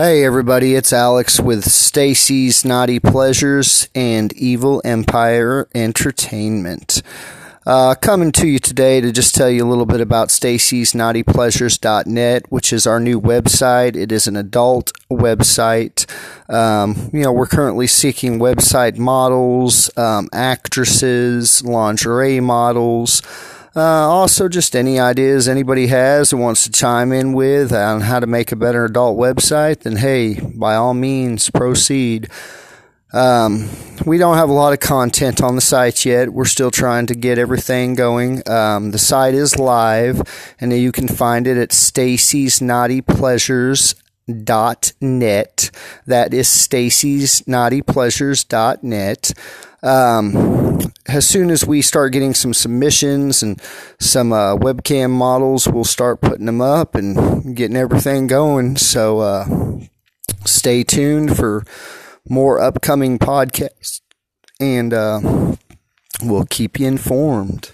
Hey everybody, it's Alex with Stacy's Naughty Pleasures and Evil Empire Entertainment. Uh, coming to you today to just tell you a little bit about Stacy's Naughty Pleasures.net, which is our new website. It is an adult website. Um, you know, we're currently seeking website models, um, actresses, lingerie models. Uh, also, just any ideas anybody has and wants to chime in with on how to make a better adult website, then hey, by all means, proceed. Um, we don't have a lot of content on the site yet. We're still trying to get everything going. Um, the site is live, and you can find it at Stacy's Naughty Pleasures dot net. That is Stacy's Naughty Pleasures dot net. Um, as soon as we start getting some submissions and some uh, webcam models, we'll start putting them up and getting everything going. So uh, stay tuned for more upcoming podcasts, and uh, we'll keep you informed.